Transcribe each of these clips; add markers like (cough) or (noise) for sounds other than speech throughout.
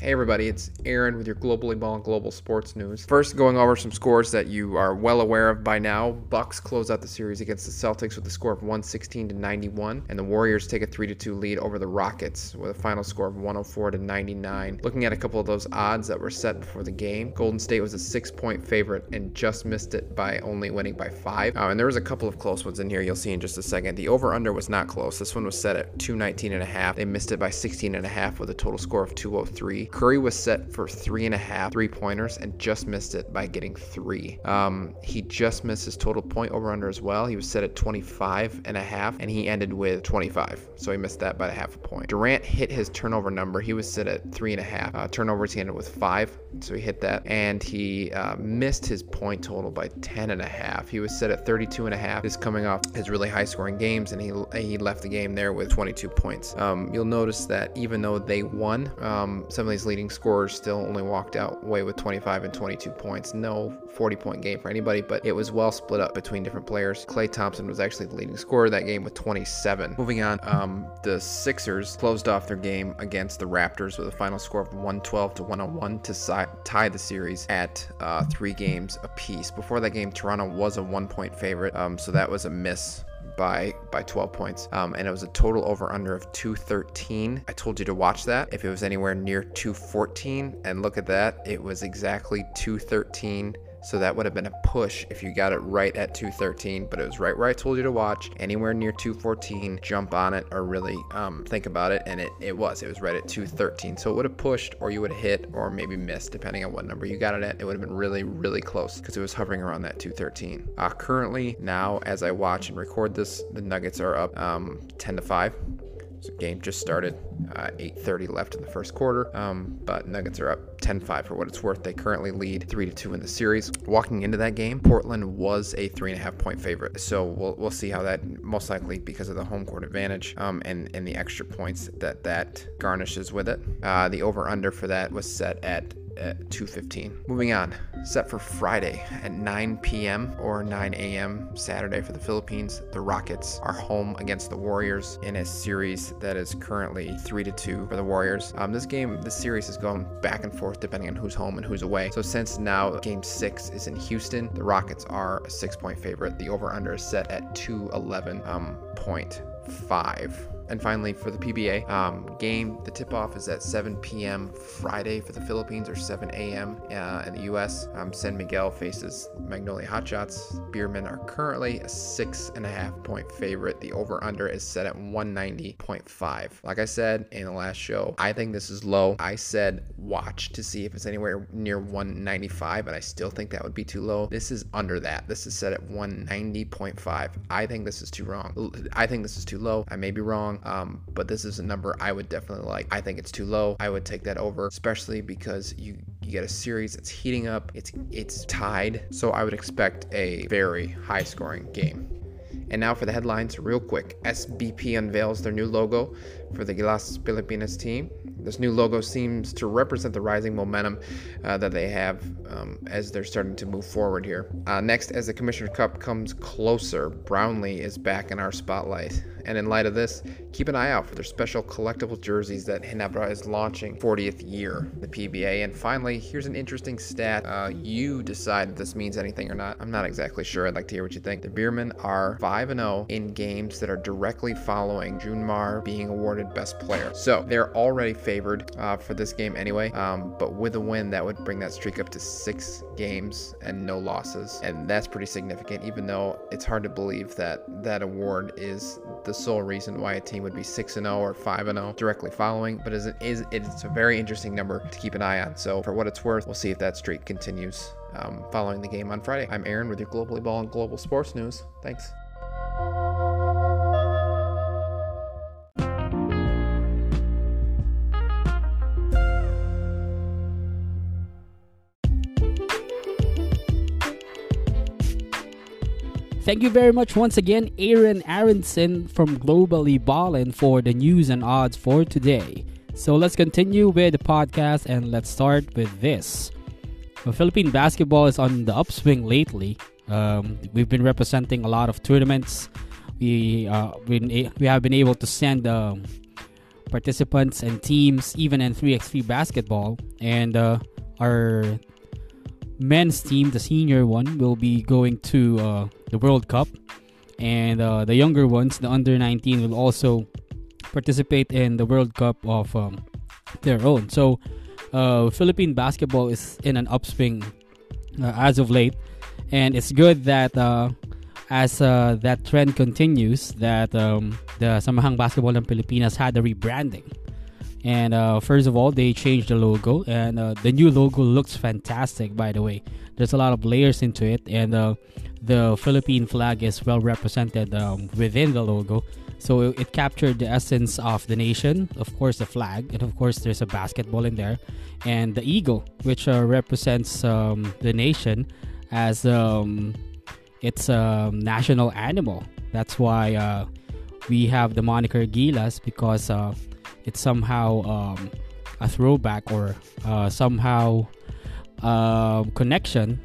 Hey everybody, it's Aaron with your Globally Ballin Global Sports News. First, going over some scores that you are well aware of by now. Bucks close out the series against the Celtics with a score of 116 to 91, and the Warriors take a 3 2 lead over the Rockets with a final score of 104 to 99. Looking at a couple of those odds that were set before the game, Golden State was a six-point favorite and just missed it by only winning by five. Uh, and there was a couple of close ones in here. You'll see in just a second. The over/under was not close. This one was set at 219 and a half. They missed it by 16 and a half with a total score of 203. Curry was set for three and a half three pointers and just missed it by getting three. Um, he just missed his total point over under as well. He was set at 25 and a half and he ended with 25. So he missed that by a half a point. Durant hit his turnover number. He was set at three and a half. Uh, turnovers, he ended with five. So he hit that. And he uh, missed his point total by 10 and a half. He was set at 32 and a half. This coming off his really high scoring games and he, he left the game there with 22 points. Um, you'll notice that even though they won, um, some of these leading scorers still only walked out away with 25 and 22 points. No 40 point game for anybody, but it was well split up between different players. Klay Thompson was actually the leading scorer that game with 27. Moving on, um, the Sixers closed off their game against the Raptors with a final score of 112 to 101 to si- tie the series at uh, three games apiece. Before that game, Toronto was a one point favorite, um, so that was a miss by by 12 points. Um, and it was a total over under of 213 i told you to watch that. If it was anywhere near 214 and look at that it was exactly 213 so that would have been a push if you got it right at 213, but it was right where I told you to watch. Anywhere near 214, jump on it or really um, think about it. And it, it was. It was right at 213. So it would have pushed or you would have hit or maybe missed, depending on what number you got it at. It would have been really, really close because it was hovering around that 213. Uh, currently, now as I watch and record this, the Nuggets are up um, 10 to 5. So game just started. Uh, 8:30 left in the first quarter. Um, but Nuggets are up 10-5 for what it's worth. They currently lead three to two in the series. Walking into that game, Portland was a three and a half point favorite. So we'll, we'll see how that most likely because of the home court advantage um, and and the extra points that that garnishes with it. Uh, the over under for that was set at at 2.15. Moving on, set for Friday at 9 p.m. or 9 a.m. Saturday for the Philippines. The Rockets are home against the Warriors in a series that is currently 3 to 2 for the Warriors. Um, this game, this series is going back and forth depending on who's home and who's away. So since now game six is in Houston, the Rockets are a six point favorite. The over under is set at 211.5. And finally, for the PBA um, game, the tip off is at 7 p.m. Friday for the Philippines or 7 a.m. Uh, in the U.S. Um, San Miguel faces Magnolia Hotshots. Beermen are currently a six and a half point favorite. The over under is set at 190.5. Like I said in the last show, I think this is low. I said watch to see if it's anywhere near 195, and I still think that would be too low. This is under that. This is set at 190.5. I think this is too wrong. I think this is too low. I may be wrong. Um, but this is a number I would definitely like. I think it's too low. I would take that over, especially because you you get a series that's heating up. It's it's tied, so I would expect a very high scoring game. And now for the headlines, real quick. SBP unveils their new logo for the Gilas Pilipinas team. This new logo seems to represent the rising momentum uh, that they have um, as they're starting to move forward here. Uh, next, as the Commissioner Cup comes closer, Brownlee is back in our spotlight. And in light of this, keep an eye out for their special collectible jerseys that Ginebra is launching 40th year, the PBA. And finally, here's an interesting stat. Uh, you decide if this means anything or not. I'm not exactly sure. I'd like to hear what you think. The Beermen are 5 0 in games that are directly following Junmar being awarded Best Player. So they're already favored uh, for this game anyway. Um, but with a win, that would bring that streak up to six games and no losses. And that's pretty significant, even though it's hard to believe that that award is the sole reason why a team would be 6 0 or 5 0 directly following, but it is, it's a very interesting number to keep an eye on. So, for what it's worth, we'll see if that streak continues um, following the game on Friday. I'm Aaron with your Globally Ballin Global Sports News. Thanks. Thank you very much once again, Aaron Aronson from Globally Ballin for the news and odds for today. So let's continue with the podcast and let's start with this. Well, Philippine basketball is on the upswing lately. Um, we've been representing a lot of tournaments. We uh, been we have been able to send um, participants and teams, even in 3x3 basketball. And uh, our men's team, the senior one, will be going to uh, the World Cup. And uh, the younger ones, the under 19, will also participate in the World Cup of um, their own. So, uh, Philippine basketball is in an upswing uh, as of late, and it's good that uh, as uh, that trend continues, that um, the Samahang Basketbol ng Pilipinas had a rebranding. And uh, first of all, they changed the logo, and uh, the new logo looks fantastic. By the way, there's a lot of layers into it, and uh, the Philippine flag is well represented um, within the logo. So it, it captured the essence of the nation, of course, the flag, and of course, there's a basketball in there, and the eagle, which uh, represents um, the nation as um, its um, national animal. That's why uh, we have the moniker Gilas because it's somehow um, a throwback or uh, somehow uh, connection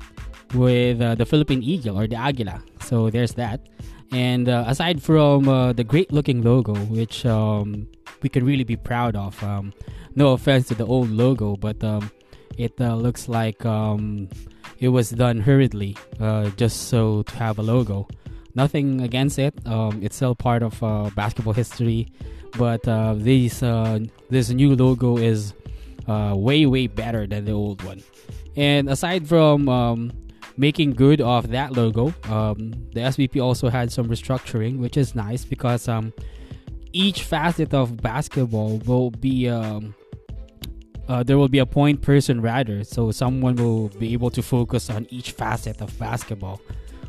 with uh, the Philippine eagle or the Agila. So there's that. And uh, aside from uh, the great looking logo, which um, we can really be proud of, um, no offense to the old logo, but um, it uh, looks like um, it was done hurriedly just so to have a logo. Nothing against it. It's still part of basketball history, but uh, this this new logo is way way better than the old one. And aside from um, making good of that logo. Um, the SBP also had some restructuring, which is nice because um, each facet of basketball will be um, uh, there will be a point person rather, so someone will be able to focus on each facet of basketball,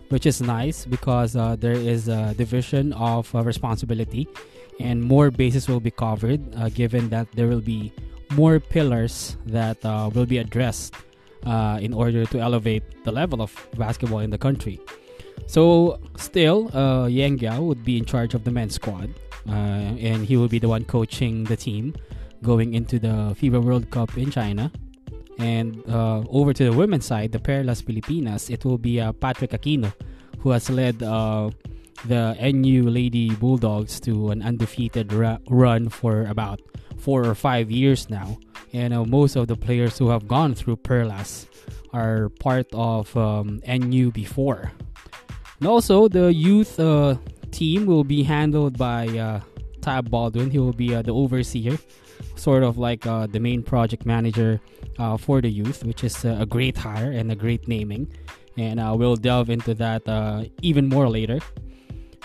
which is nice because uh, there is a division of uh, responsibility and more bases will be covered, uh, given that there will be more pillars that uh, will be addressed uh, in order to elevate the level of basketball in the country. So, still, uh, Yeng Guiao would be in charge of the men's squad, uh, and he will be the one coaching the team going into the FIBA World Cup in China. And uh, over to the women's side, the Perlas Filipinas, it will be uh, Patrick Aquino, who has led the NU Lady Bulldogs to an undefeated ra- run for about four or five years now. And uh, most of the players who have gone through Perlas are part of um, NU before. And also, the youth uh, team will be handled by uh, Tab Baldwin. He will be uh, the overseer, sort of like uh, the main project manager uh, for the youth, which is a great hire and a great naming. And we'll delve into that even more later.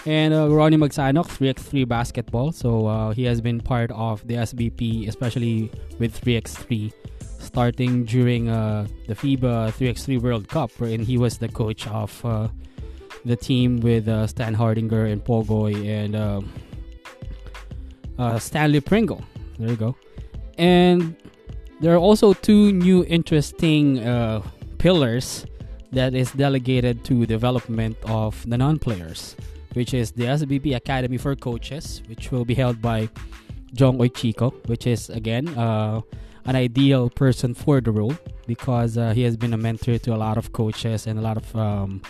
And uh, Ronnie Magsanoc, 3x3 basketball. So uh, he has been part of the SBP, especially with 3x3, starting during uh, the FIBA 3x3 World Cup, and he was the coach of uh, the team with uh, Standhardinger and Pogoy and uh, Stanley Pringle. There you go. And there are also two new interesting pillars that is delegated to development of the non-players which is the SBP Academy for Coaches, which will be held by Jong Uichico, which is again uh, an ideal person for the role because uh, he has been a mentor to a lot of coaches and a lot of um,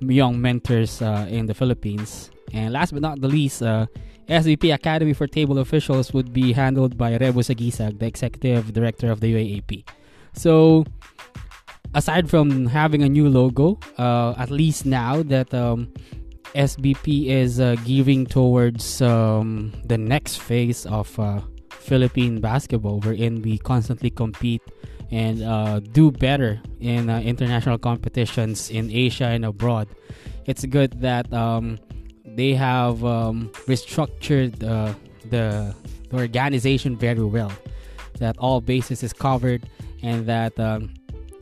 young mentors uh, in the Philippines. And last but not the least, uh, SBP Academy for Table Officials would be handled by Rebo Saguisag, the executive director of the UAAP. So, aside from having a new logo, uh, at least now that um, SBP is uh, gearing towards um, the next phase of uh, Philippine basketball, wherein we constantly compete and uh, do better in uh, international competitions in Asia and abroad. It's good that um, they have um, restructured uh, the, the organization very well, that all bases is covered, and that um,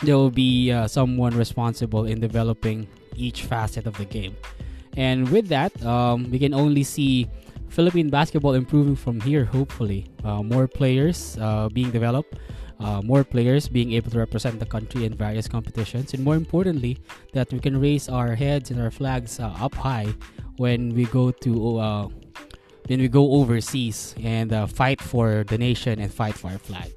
there will be uh, someone responsible in developing each facet of the game. And with that, um, we can only see Philippine basketball improving from here, hopefully. Uh, more players uh, being developed, uh, more players being able to represent the country in various competitions, and more importantly, that we can raise our heads and our flags uh, up high when we go to uh, when we go overseas and uh, fight for the nation and fight for our flag.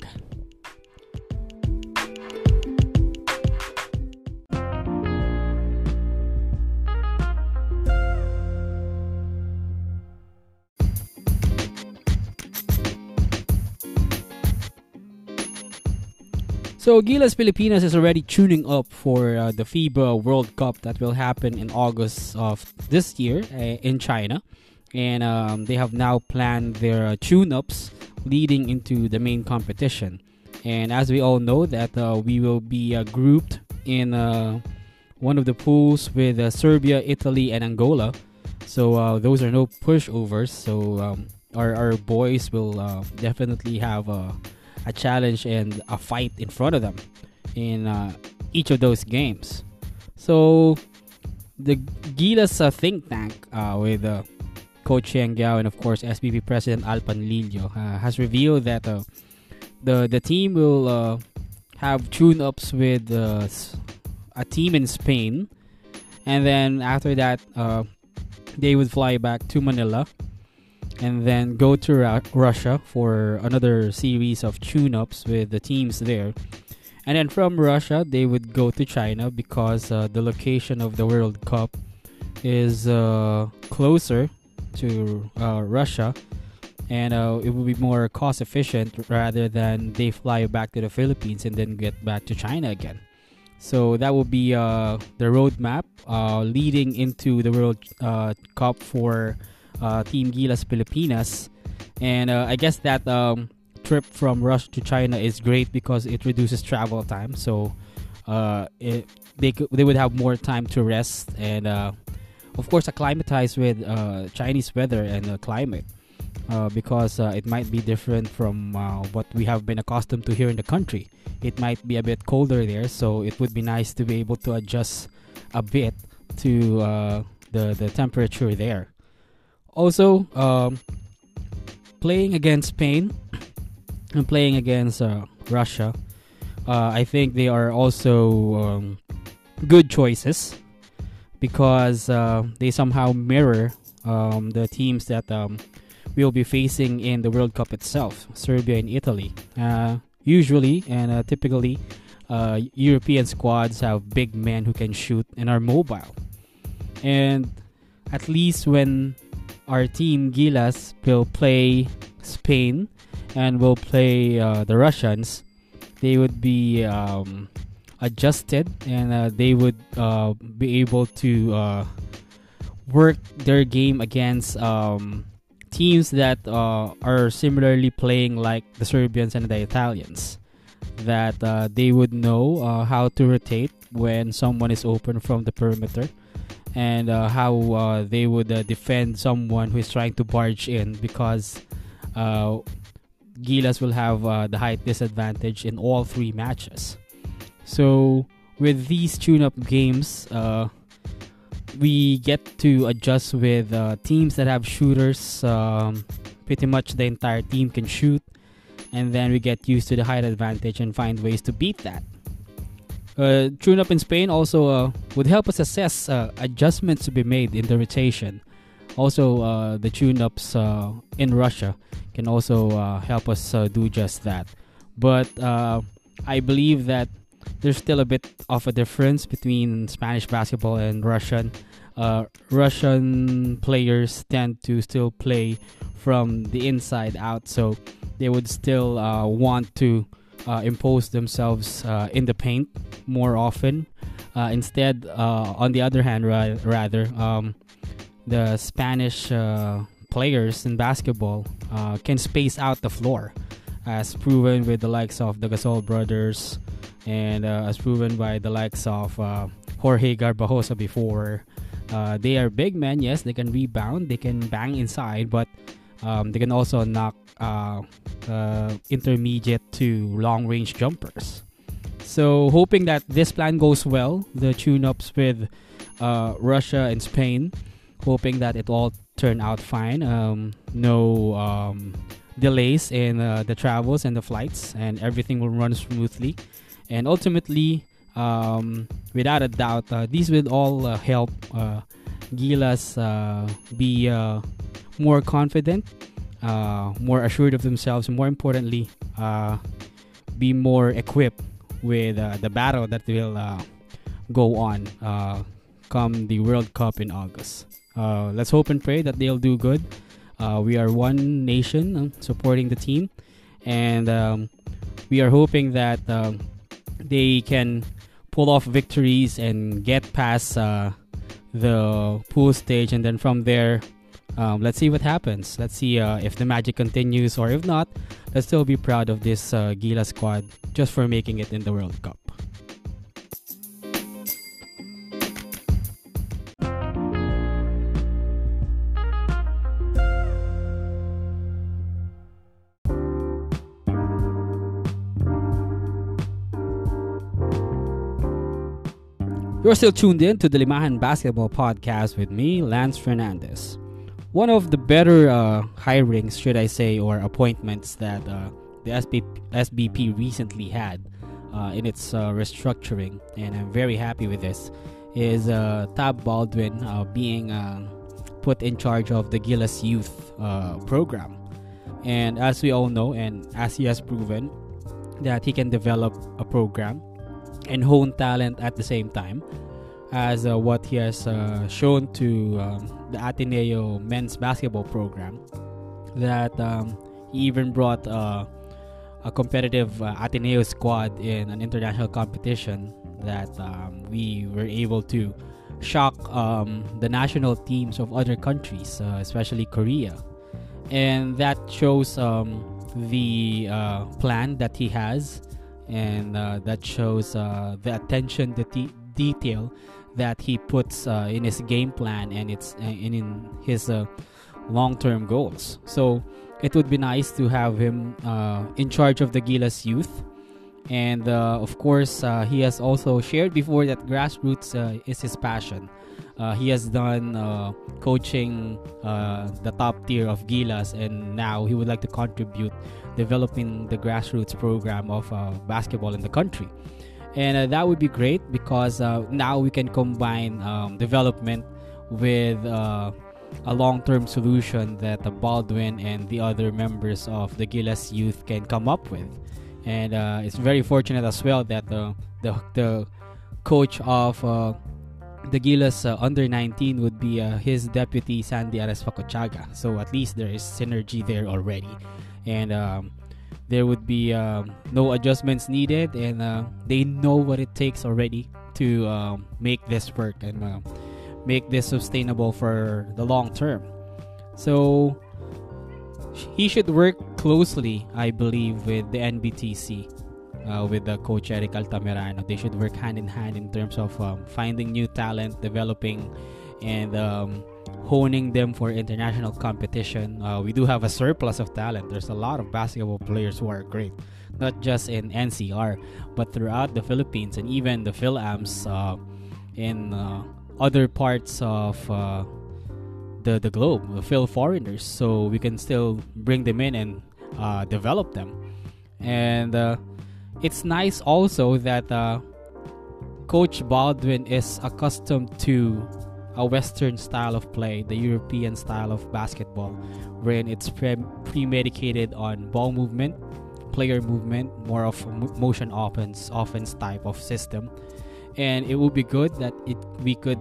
So Gilas Pilipinas is already tuning up for uh, the FIBA World Cup that will happen in August of this year uh, in China, and um, they have now planned their uh, tune-ups leading into the main competition. And as we all know, that uh, we will be uh, grouped in uh, one of the pools with Serbia, Italy, and Angola. So those are no pushovers. So um, our our boys will definitely have a a challenge and a fight in front of them in uh, each of those games. So the Gilas uh, think tank uh, with uh, Coach Yeng Guiao and of course SBP President Al Panlilio uh, has revealed that uh, the the team will uh, have tune-ups with a team in Spain, and then after that they would fly back to Manila and then go to Ra- Russia for another series of tune ups with the teams there. And then from Russia, they would go to China because uh, the location of the World Cup is uh, closer to uh, Russia and uh, it would be more cost efficient rather than they fly back to the Philippines and then get back to China again. So that will be uh, the roadmap uh, leading into the World Cup for uh, Team Gilas Pilipinas. And uh, I guess that um, trip from Russia to China is great because it reduces travel time. So uh, it, they, could, they would have more time to rest and, uh, of course, acclimatize with uh, Chinese weather and climate. Uh, because uh, it might be different from what we have been accustomed to here in the country. It might be a bit colder there, so it would be nice to be able to adjust a bit to the the temperature there. Also, um, playing against Spain (clears throat) and playing against uh, Russia, uh, I think they are also um, good choices because uh, they somehow mirror um, the teams that um, we'll be facing in the World Cup itself, Serbia and Italy. Uh, usually and uh, typically, uh, European squads have big men who can shoot and are mobile. And at least when our team Gilas will play Spain and will play uh, the Russians, they would be um, adjusted and uh, they would uh, be able to uh, work their game against um, teams that uh, are similarly playing like the Serbians and the Italians. That uh, they would know how to rotate when someone is open from the perimeter and uh, how uh, they would uh, defend someone who is trying to barge in because uh, Gilas will have uh, the height disadvantage in all three matches. So with these tune-up games, uh, we get to adjust with teams that have shooters. Um, pretty much the entire team can shoot, and then we get used to the height advantage and find ways to beat that. Uh, tune up in Spain also uh, would help us assess uh, adjustments to be made in the rotation. Also, uh, the tune ups uh, in Russia can also uh, help us do just that. But I believe that there's still a bit of a difference between Spanish basketball and Russian. Russian players tend to still play from the inside out, so they would still want to uh, impose themselves uh, in the paint more often. Uh, instead, uh, on the other hand, ra- rather, um, the Spanish uh, players in basketball uh, can space out the floor, as proven with the likes of the Gasol brothers, and as proven by the likes of Jorge Garbajosa before. they are big men, yes, they can rebound, they can bang inside, but um, they can also knock uh, uh, intermediate to long range jumpers. So, hoping that this plan goes well, the tune ups with uh, Russia and Spain, hoping that it all turn out fine. Um, no um, delays in uh, the travels and the flights, and everything will run smoothly. And ultimately, um, without a doubt, uh, these will all uh, help Gilas be more confident, uh, more assured of themselves, and more importantly, uh, be more equipped with uh, the battle that will uh, go on uh, come the World Cup in August. Uh, let's hope and pray that they'll do good. we are one nation supporting the team, and um, we are hoping that um, they can pull off victories and get past the pool stage, and then from there, um, let's see what happens. Let's see uh, if the magic continues, or if not, let's still be proud of this uh, Gila squad just for making it in the World Cup. You're still tuned in to the Limahan Basketball Podcast with me, Lance Fernandez. One of the better uh, hirings, should I say, or appointments that uh, the SB, SBP recently had uh, in its uh, restructuring, and I'm very happy with this, is uh, Tab Baldwin uh, being put in charge of the Gilas Youth program. And as we all know, and as he has proven, that he can develop a program and hone talent at the same time as what he has shown to um, the Ateneo men's basketball program that um, he even brought uh, a competitive uh, Ateneo squad in an international competition that um, we were able to shock um, the national teams of other countries, uh, especially Korea. And that shows um, the uh, plan that he has and uh, that shows uh, the attention the de- detail that he puts uh, in his game plan and it's uh, in, his uh, long-term goals. So it would be nice to have him uh, in charge of the Gilas youth. And of course he has also shared before that grassroots is his passion. Uh, he has done uh, coaching uh, the top tier of Gilas, and now he would like to contribute developing the grassroots program of uh, basketball in the country. And uh, that would be great because uh, now we can combine um, development with a long term solution that Baldwin and the other members of the Gilas youth can come up with. And it's very fortunate as well that the, the, the coach of the Gilas uh, under 19 would be uh, his deputy Sandy Arespacochaga. So at least there is synergy there already. And um, there would be um, no adjustments needed, and uh, they know what it takes already to um, make this work and uh, make this sustainable for the long term. So he should work closely, I believe, with the NBTC uh, with the coach Eric Altamirano. They should work hand in hand in terms of um, finding new talent, developing, and um, honing them for international competition. Uh, we do have a surplus of talent. There's a lot of basketball players who are great, not just in NCR, but throughout the Philippines and even the Philams uh, in uh, other parts of uh, the the globe, the Phil foreigners. So we can still bring them in and uh, develop them. And it's nice also that uh, Coach Baldwin is accustomed to a Western style of play, the European style of basketball, wherein it's pre- premedicated on ball movement, player movement, more of motion offense, offense type of system. And it would be good that it we could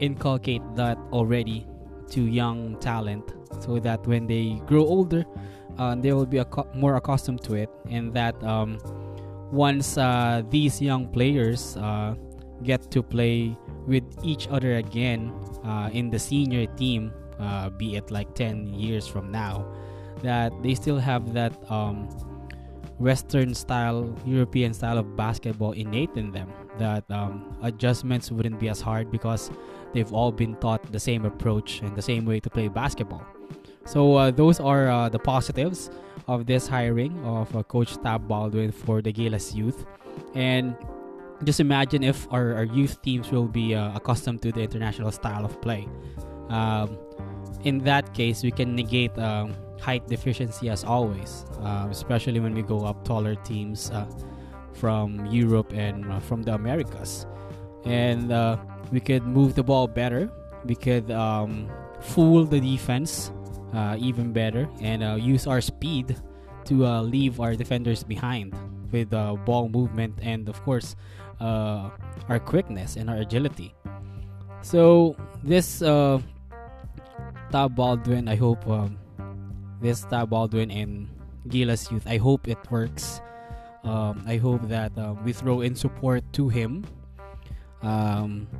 inculcate that already to young talent so that when they grow older, uh, they will be ac- more accustomed to it and that um, once uh, these young players uh, get to play with each other again uh, in the senior team, uh, be it like 10 years from now, that they still have that um, Western style, European style of basketball innate in them. That um, adjustments wouldn't be as hard because they've all been taught the same approach and the same way to play basketball. So uh, those are uh, the positives of this hiring of uh, Coach Tab Baldwin for the Gilas youth. And just imagine if our, our youth teams will be uh, accustomed to the international style of play. Um, in that case, we can negate um, height deficiency as always, uh, especially when we go up taller teams uh, from Europe and uh, from the Americas. And uh, we could move the ball better. We could um, fool the defense uh, even better and use our speed to leave our defenders behind with uh, ball movement and of course uh, our quickness and our agility so this uh, Tab Baldwin I hope um, this Tab Baldwin and Gilas Youth I hope it works Um, I hope that uh, we throw in support to him. Um,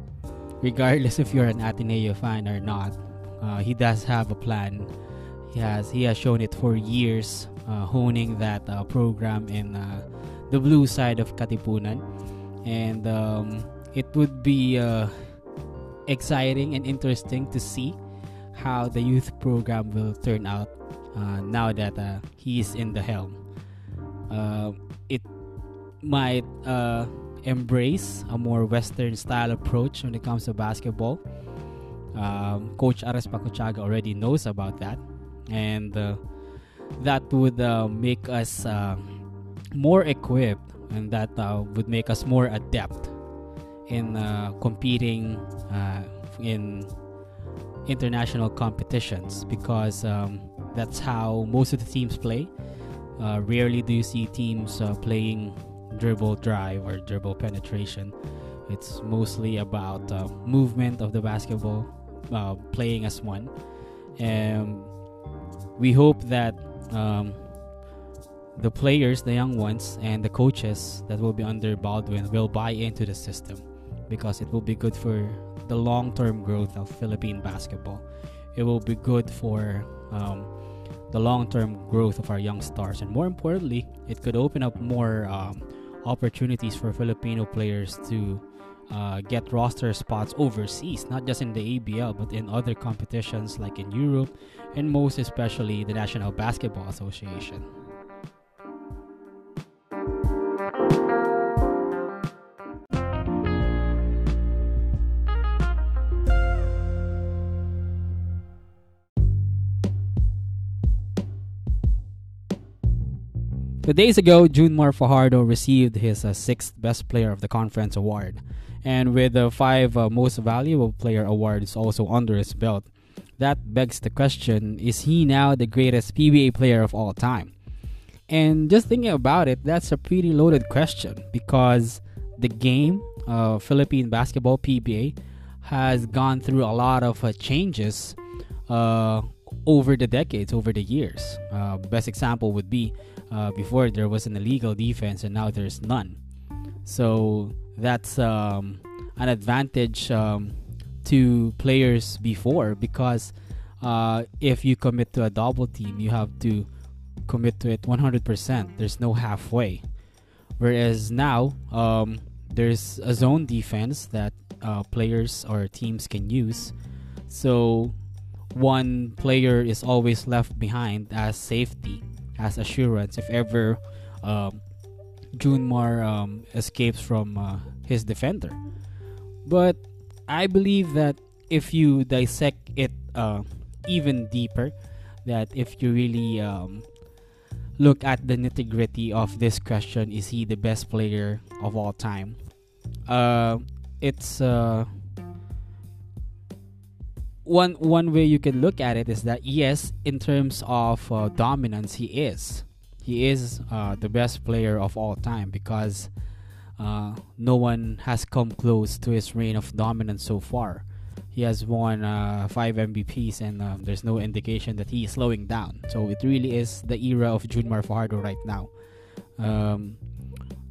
regardless if you're an Ateneo fan or not, uh, he does have a plan. He has he has shown it for years, uh, honing that uh, program in uh, the blue side of Katipunan, and um, it would be uh, exciting and interesting to see how the youth program will turn out uh, now that uh, is in the helm. Uh, it might uh, embrace a more Western style approach when it comes to basketball. Um, Coach Arespacochaga already knows about that, and uh, that would make us more equipped, and that uh, would make us more adept in uh, competing uh, in international competitions because um, that's how most of the teams play. Uh, rarely do you see teams uh, playing dribble drive or dribble penetration. It's mostly about movement of the basketball, playing as one. And we hope that um, the players, the young ones, and the coaches that will be under Baldwin will buy into the system because it will be good for the long term growth of Philippine basketball. It will be good for um, the long term growth of our young stars. And more importantly, it could open up more um, opportunities for Filipino players to uh, get roster spots overseas, not just in the ABL, but in other competitions like in Europe and most especially the National Basketball Association. Two days ago, Junmar Fajardo received his uh, sixth Best Player of the Conference award. And with the five uh, Most Valuable Player awards also under his belt, that begs the question is he now the greatest PBA player of all time? And just thinking about it, that's a pretty loaded question because the game, uh, Philippine basketball PBA, has gone through a lot of uh, changes uh, over the decades, over the years. Uh, best example would be uh, before there was an illegal defense and now there's none. So that's um, an advantage um, to players before because uh, if you commit to a double team, you have to commit to it 100%. There's no halfway. Whereas now, um, there's a zone defense that uh, players or teams can use. So one player is always left behind as safety, as assurance if ever um, Junmar um, escapes from uh, his defender. But I believe that if you dissect it uh, even deeper, that if you really um, look at the nitty gritty of this question, is he the best player of all time? Uh, it's uh, one one way you can look at it is that yes, in terms of uh, dominance, he is. He is uh, the best player of all time because uh, no one has come close to his reign of dominance so far. He has won uh, five MVPs, and um, there's no indication that he is slowing down. So it really is the era of Junmar Fajardo right now. Um,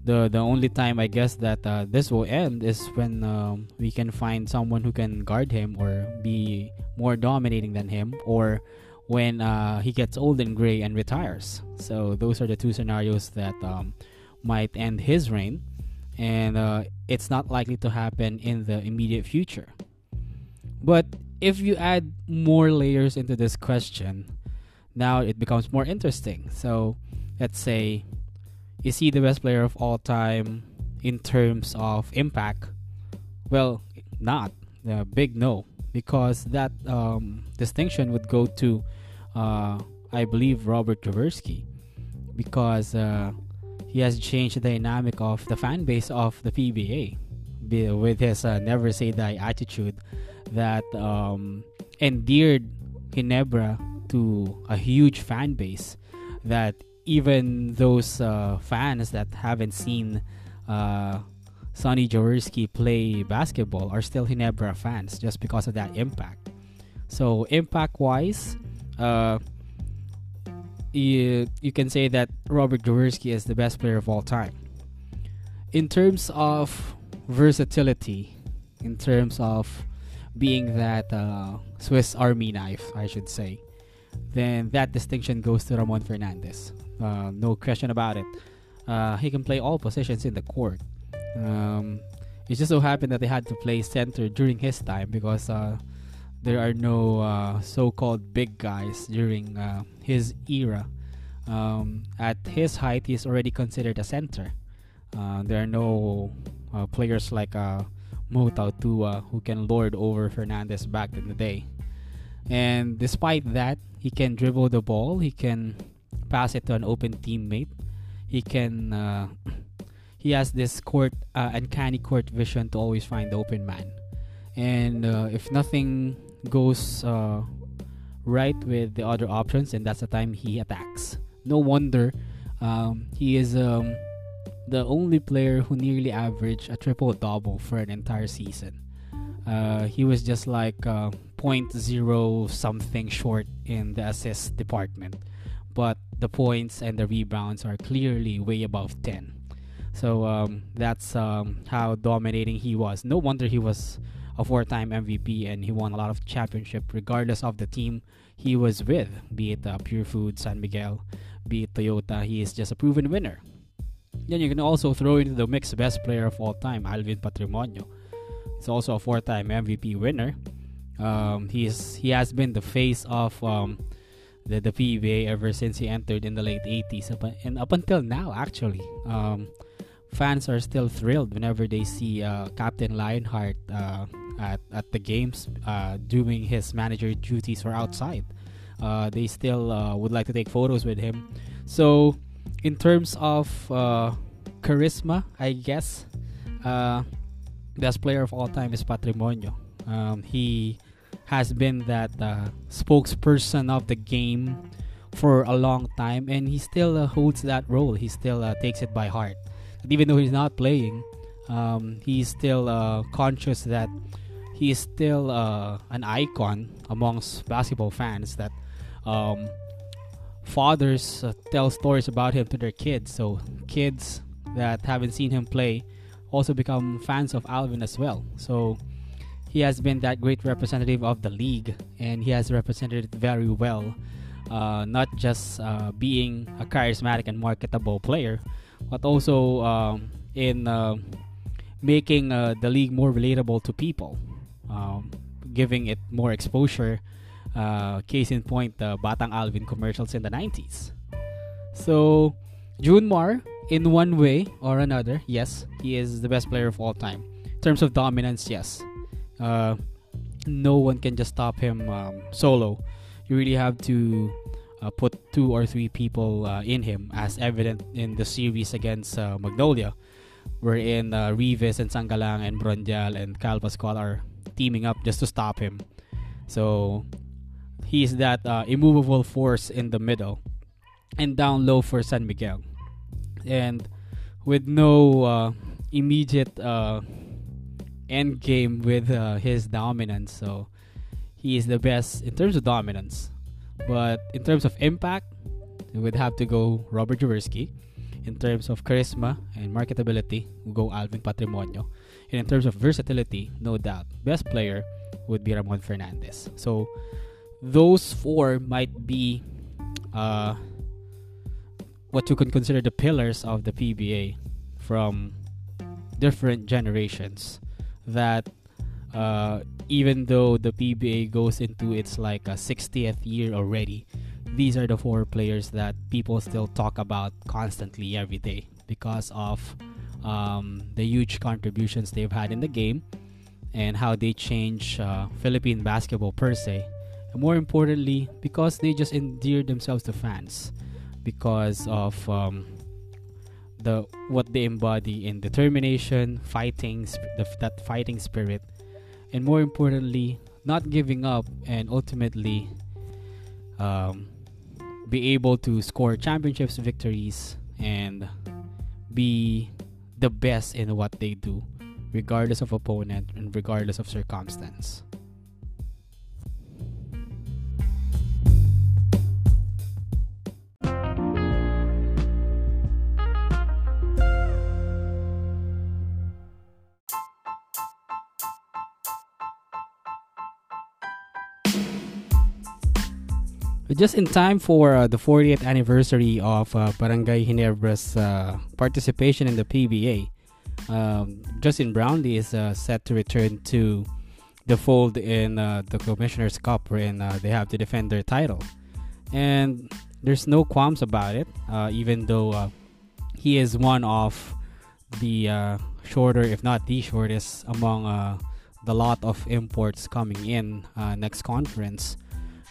the the only time I guess that uh, this will end is when um, we can find someone who can guard him or be more dominating than him, or when uh, he gets old and gray and retires. So those are the two scenarios that um, might end his reign, and uh, it's not likely to happen in the immediate future. But if you add more layers into this question, now it becomes more interesting. So let's say is he the best player of all time in terms of impact? Well, not. Uh, big no. Because that um, distinction would go to, uh, I believe, Robert Jaworski. Because uh, he has changed the dynamic of the fan base of the PBA with his uh, never say die attitude that um, endeared Ginebra to a huge fan base that even those uh, fans that haven't seen uh, Sonny Jaworski play basketball are still Ginebra fans just because of that impact. So impact wise, uh, you, you can say that Robert Jaworski is the best player of all time. In terms of versatility, in terms of being that uh, Swiss Army knife, I should say, then that distinction goes to Ramon Fernandez. Uh, no question about it. Uh, he can play all positions in the court. Um, it just so happened that they had to play center during his time because uh, there are no uh, so-called big guys during uh, his era. Um, at his height, he's already considered a center. Uh, there are no players like uh, Mo Tautuaa who can lord over Fernandez back in the day. And despite that, he can dribble the ball. He can pass it to an open teammate. He can. Uh, (clears throat) he has this court uh, uncanny court vision to always find the open man. And uh, if nothing goes uh, right with the other options, and that's the time he attacks. No wonder um, he is um, the only player who nearly averaged a triple double for an entire season. Uh, he was just like uh, 0.0 something short in the assist department, but the points and the rebounds are clearly way above 10. So um, that's um, how dominating he was. No wonder he was a four-time MVP and he won a lot of championship regardless of the team he was with, be it uh, Pure Food, San Miguel, be it Toyota. He is just a proven winner. Then you can also throw into the mix best player of all time, Alvin Patrimonio. He's also a four-time MVP winner. Um, he's he has been the face of um, the the PBA ever since he entered in the late 80s up, and up until now actually. Um, fans are still thrilled whenever they see uh, Captain Lionheart uh, at, at the games uh, doing his manager duties or outside. Uh, they still uh, would like to take photos with him. So, in terms of uh, charisma, I guess, best player of all time is Patrimonio. Um, he has been that spokesperson of the game for a long time, and he still holds that role. He still takes it by heart even though he's not playing, um, he's still uh, conscious that he is still uh, an icon amongst basketball fans. That um, fathers uh, tell stories about him to their kids, so kids that haven't seen him play also become fans of Alvin as well. So he has been that great representative of the league, and he has represented it very well. Uh, not just uh, being a charismatic and marketable player, but also um, in uh, making uh, the league more relatable to people, um, giving it more exposure. Uh, case in point, the Batang Alvin commercials in the 90s. So, June Mar, in one way or another, yes, he is the best player of all time. In terms of dominance, yes. Uh, no one can just stop him um, solo. You really have to uh, put two or three people uh, in him, as evident in the series against uh, Magnolia, wherein uh, Reavis and Sangalang and Brondial and Pascual are teaming up just to stop him. So he's that uh, immovable force in the middle and down low for San Miguel. And with no uh, immediate uh, end game with uh, his dominance, so he is the best in terms of dominance. But in terms of impact, we would have to go Robert Jaworski. In terms of charisma and marketability, go Alvin Patrimonio. And in terms of versatility, no doubt, best player would be Ramon Fernandez. So those four might be uh, what you can consider the pillars of the PBA from different generations that uh, even though the PBA goes into its like a 60th year already, these are the four players that people still talk about constantly every day because of um, the huge contributions they've had in the game and how they change uh, Philippine basketball per se. And more importantly, because they just endear themselves to fans because of um, the what they embody in determination, fighting, the, that fighting spirit and more importantly, not giving up and ultimately um, be able to score championships victories and be the best in what they do, regardless of opponent and regardless of circumstance. Just in time for uh, the 40th anniversary of uh, Barangay Ginebra's uh, participation in the PBA, um, Justin Brownlee is uh, set to return to the fold in uh, the Commissioner's Cup, wherein uh, they have to defend their title. And there's no qualms about it, even though he is one of the shorter, if not the shortest, among the lot of imports coming in next conference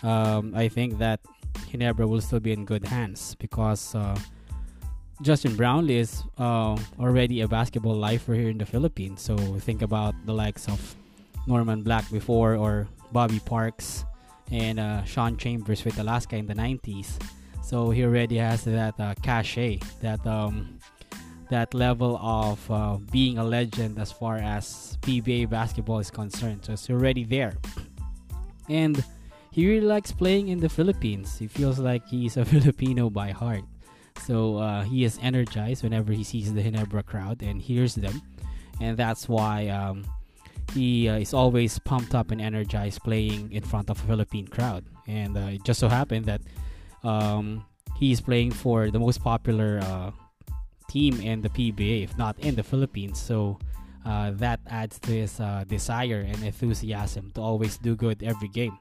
um, I think that Ginebra will still be in good hands because uh, Justin Brownlee is uh, already a basketball lifer here in the Philippines. So think about the likes of Norman Black before or Bobby Parks and uh, Sean Chambers with Alaska in the 90s. So he already has that uh, cachet, that um, that level of uh, being a legend as far as PBA basketball is concerned. So it's already there. And he really likes playing in the Philippines. He feels like he's a (laughs) Filipino by heart. So uh, he is energized whenever he sees the Ginebra crowd and hears them. And that's why um, he uh, is always pumped up and energized playing in front of a Philippine crowd. And uh, it just so happened that um, he's playing for the most popular uh, team in the PBA, if not in the Philippines. So uh, that adds to his uh, desire and enthusiasm to always do good every game.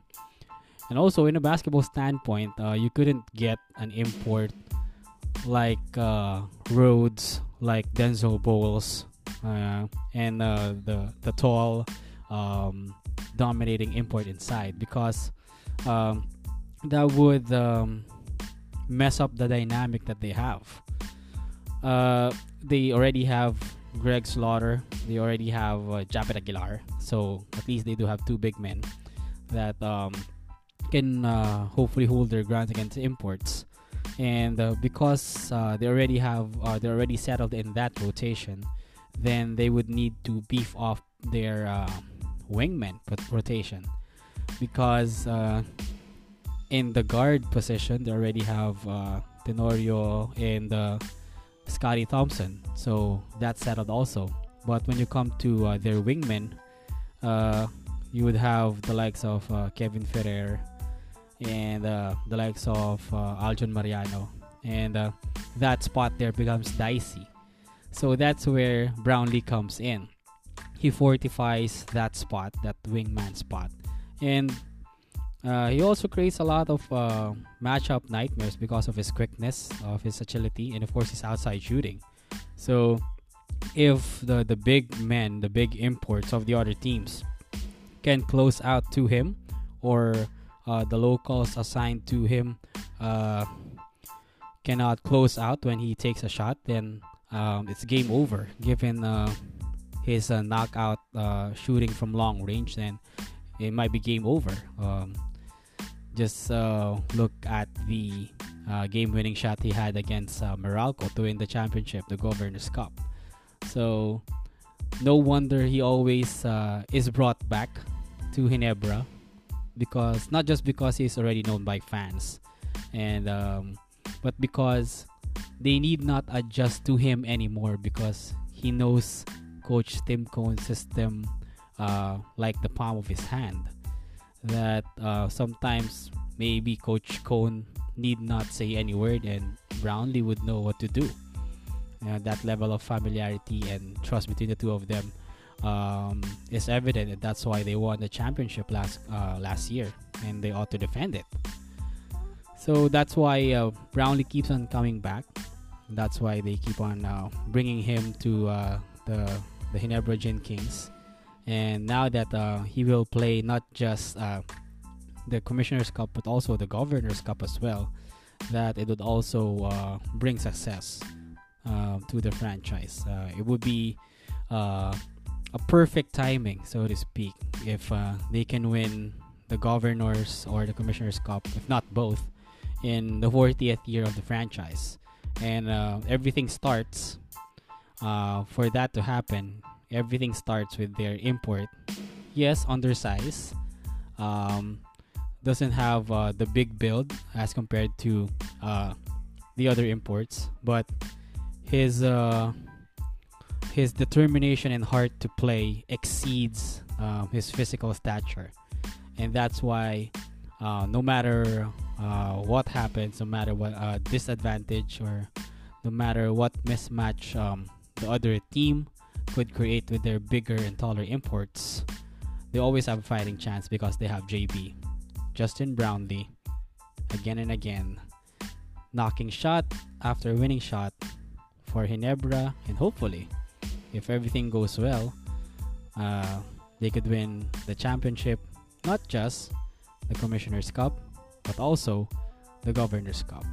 And also, in a basketball standpoint, uh, you couldn't get an import like uh, Rhodes, like Denzel Bowles, uh, and uh, the the tall, um, dominating import inside because um, that would um, mess up the dynamic that they have. Uh, they already have Greg Slaughter. They already have uh, Japet Aguilar. So at least they do have two big men that um, can uh, hopefully hold their ground against imports. And uh, because uh, they already have, uh, they're already settled in that rotation, then they would need to beef off their uh, wingman rotation. Because uh, in the guard position, they already have Tenorio and Scotty Thompson. So that's settled also. But when you come to their wingmen, you would have the likes of Kevin Ferrer, and uh, the likes of uh, Aljon Mariano, and uh, that spot there becomes dicey. So that's where Brownlee comes in. He fortifies that spot, that wingman spot, and uh, he also creates a lot of uh, matchup nightmares because of his quickness, of his agility, and of course his outside shooting. So if the the big men, the big imports of the other teams, can close out to him or uh, the locals assigned to him uh, cannot close out when he takes a shot, then um, it's game over. Given uh, his uh, knockout uh, shooting from long range, then it might be game over. Um, just uh, look at the game-winning shot he had against Meralco to win the championship, the Governor's Cup. So no wonder he always is brought back to Ginebra because not just because he's already known by fans. And um, but because they need not adjust to him anymore because he knows coach tim cone's system uh, like the palm of his hand. That uh, sometimes maybe coach cone need not say any word and brownlee would know what to do. That level of familiarity and trust between the two of them um, is evident, and that's why they won the championship last uh, last year, and they ought to defend it. So that's why uh, Brownlee keeps on coming back. That's why they keep on uh, bringing him to uh, the the Ginebra Gin Kings, and now that uh, he will play not just uh, the Commissioner's Cup but also the Governor's Cup as well, that it would also bring success to the franchise. it would be a perfect timing, so to speak, if uh, they can win the Governors or the Commissioners Cup, if not both, in the 40th year of the franchise. And uh, everything starts uh, for that to happen. Everything starts with their import. Yes, undersized. Um, doesn't have uh, the big build as compared to uh, the other imports, but his uh, his determination and heart to play exceeds um, his physical stature, and that's why uh, no matter uh, what happens, no matter what uh, disadvantage or no matter what mismatch um, the other team could create with their bigger and taller imports, they always have a fighting chance because they have JB, Justin Brownlee, again and again, knocking shot after winning shot for Hinebra and hopefully, if everything goes well, uh, they could win the championship, not just the Commissioner's Cup, but also the Governor's Cup.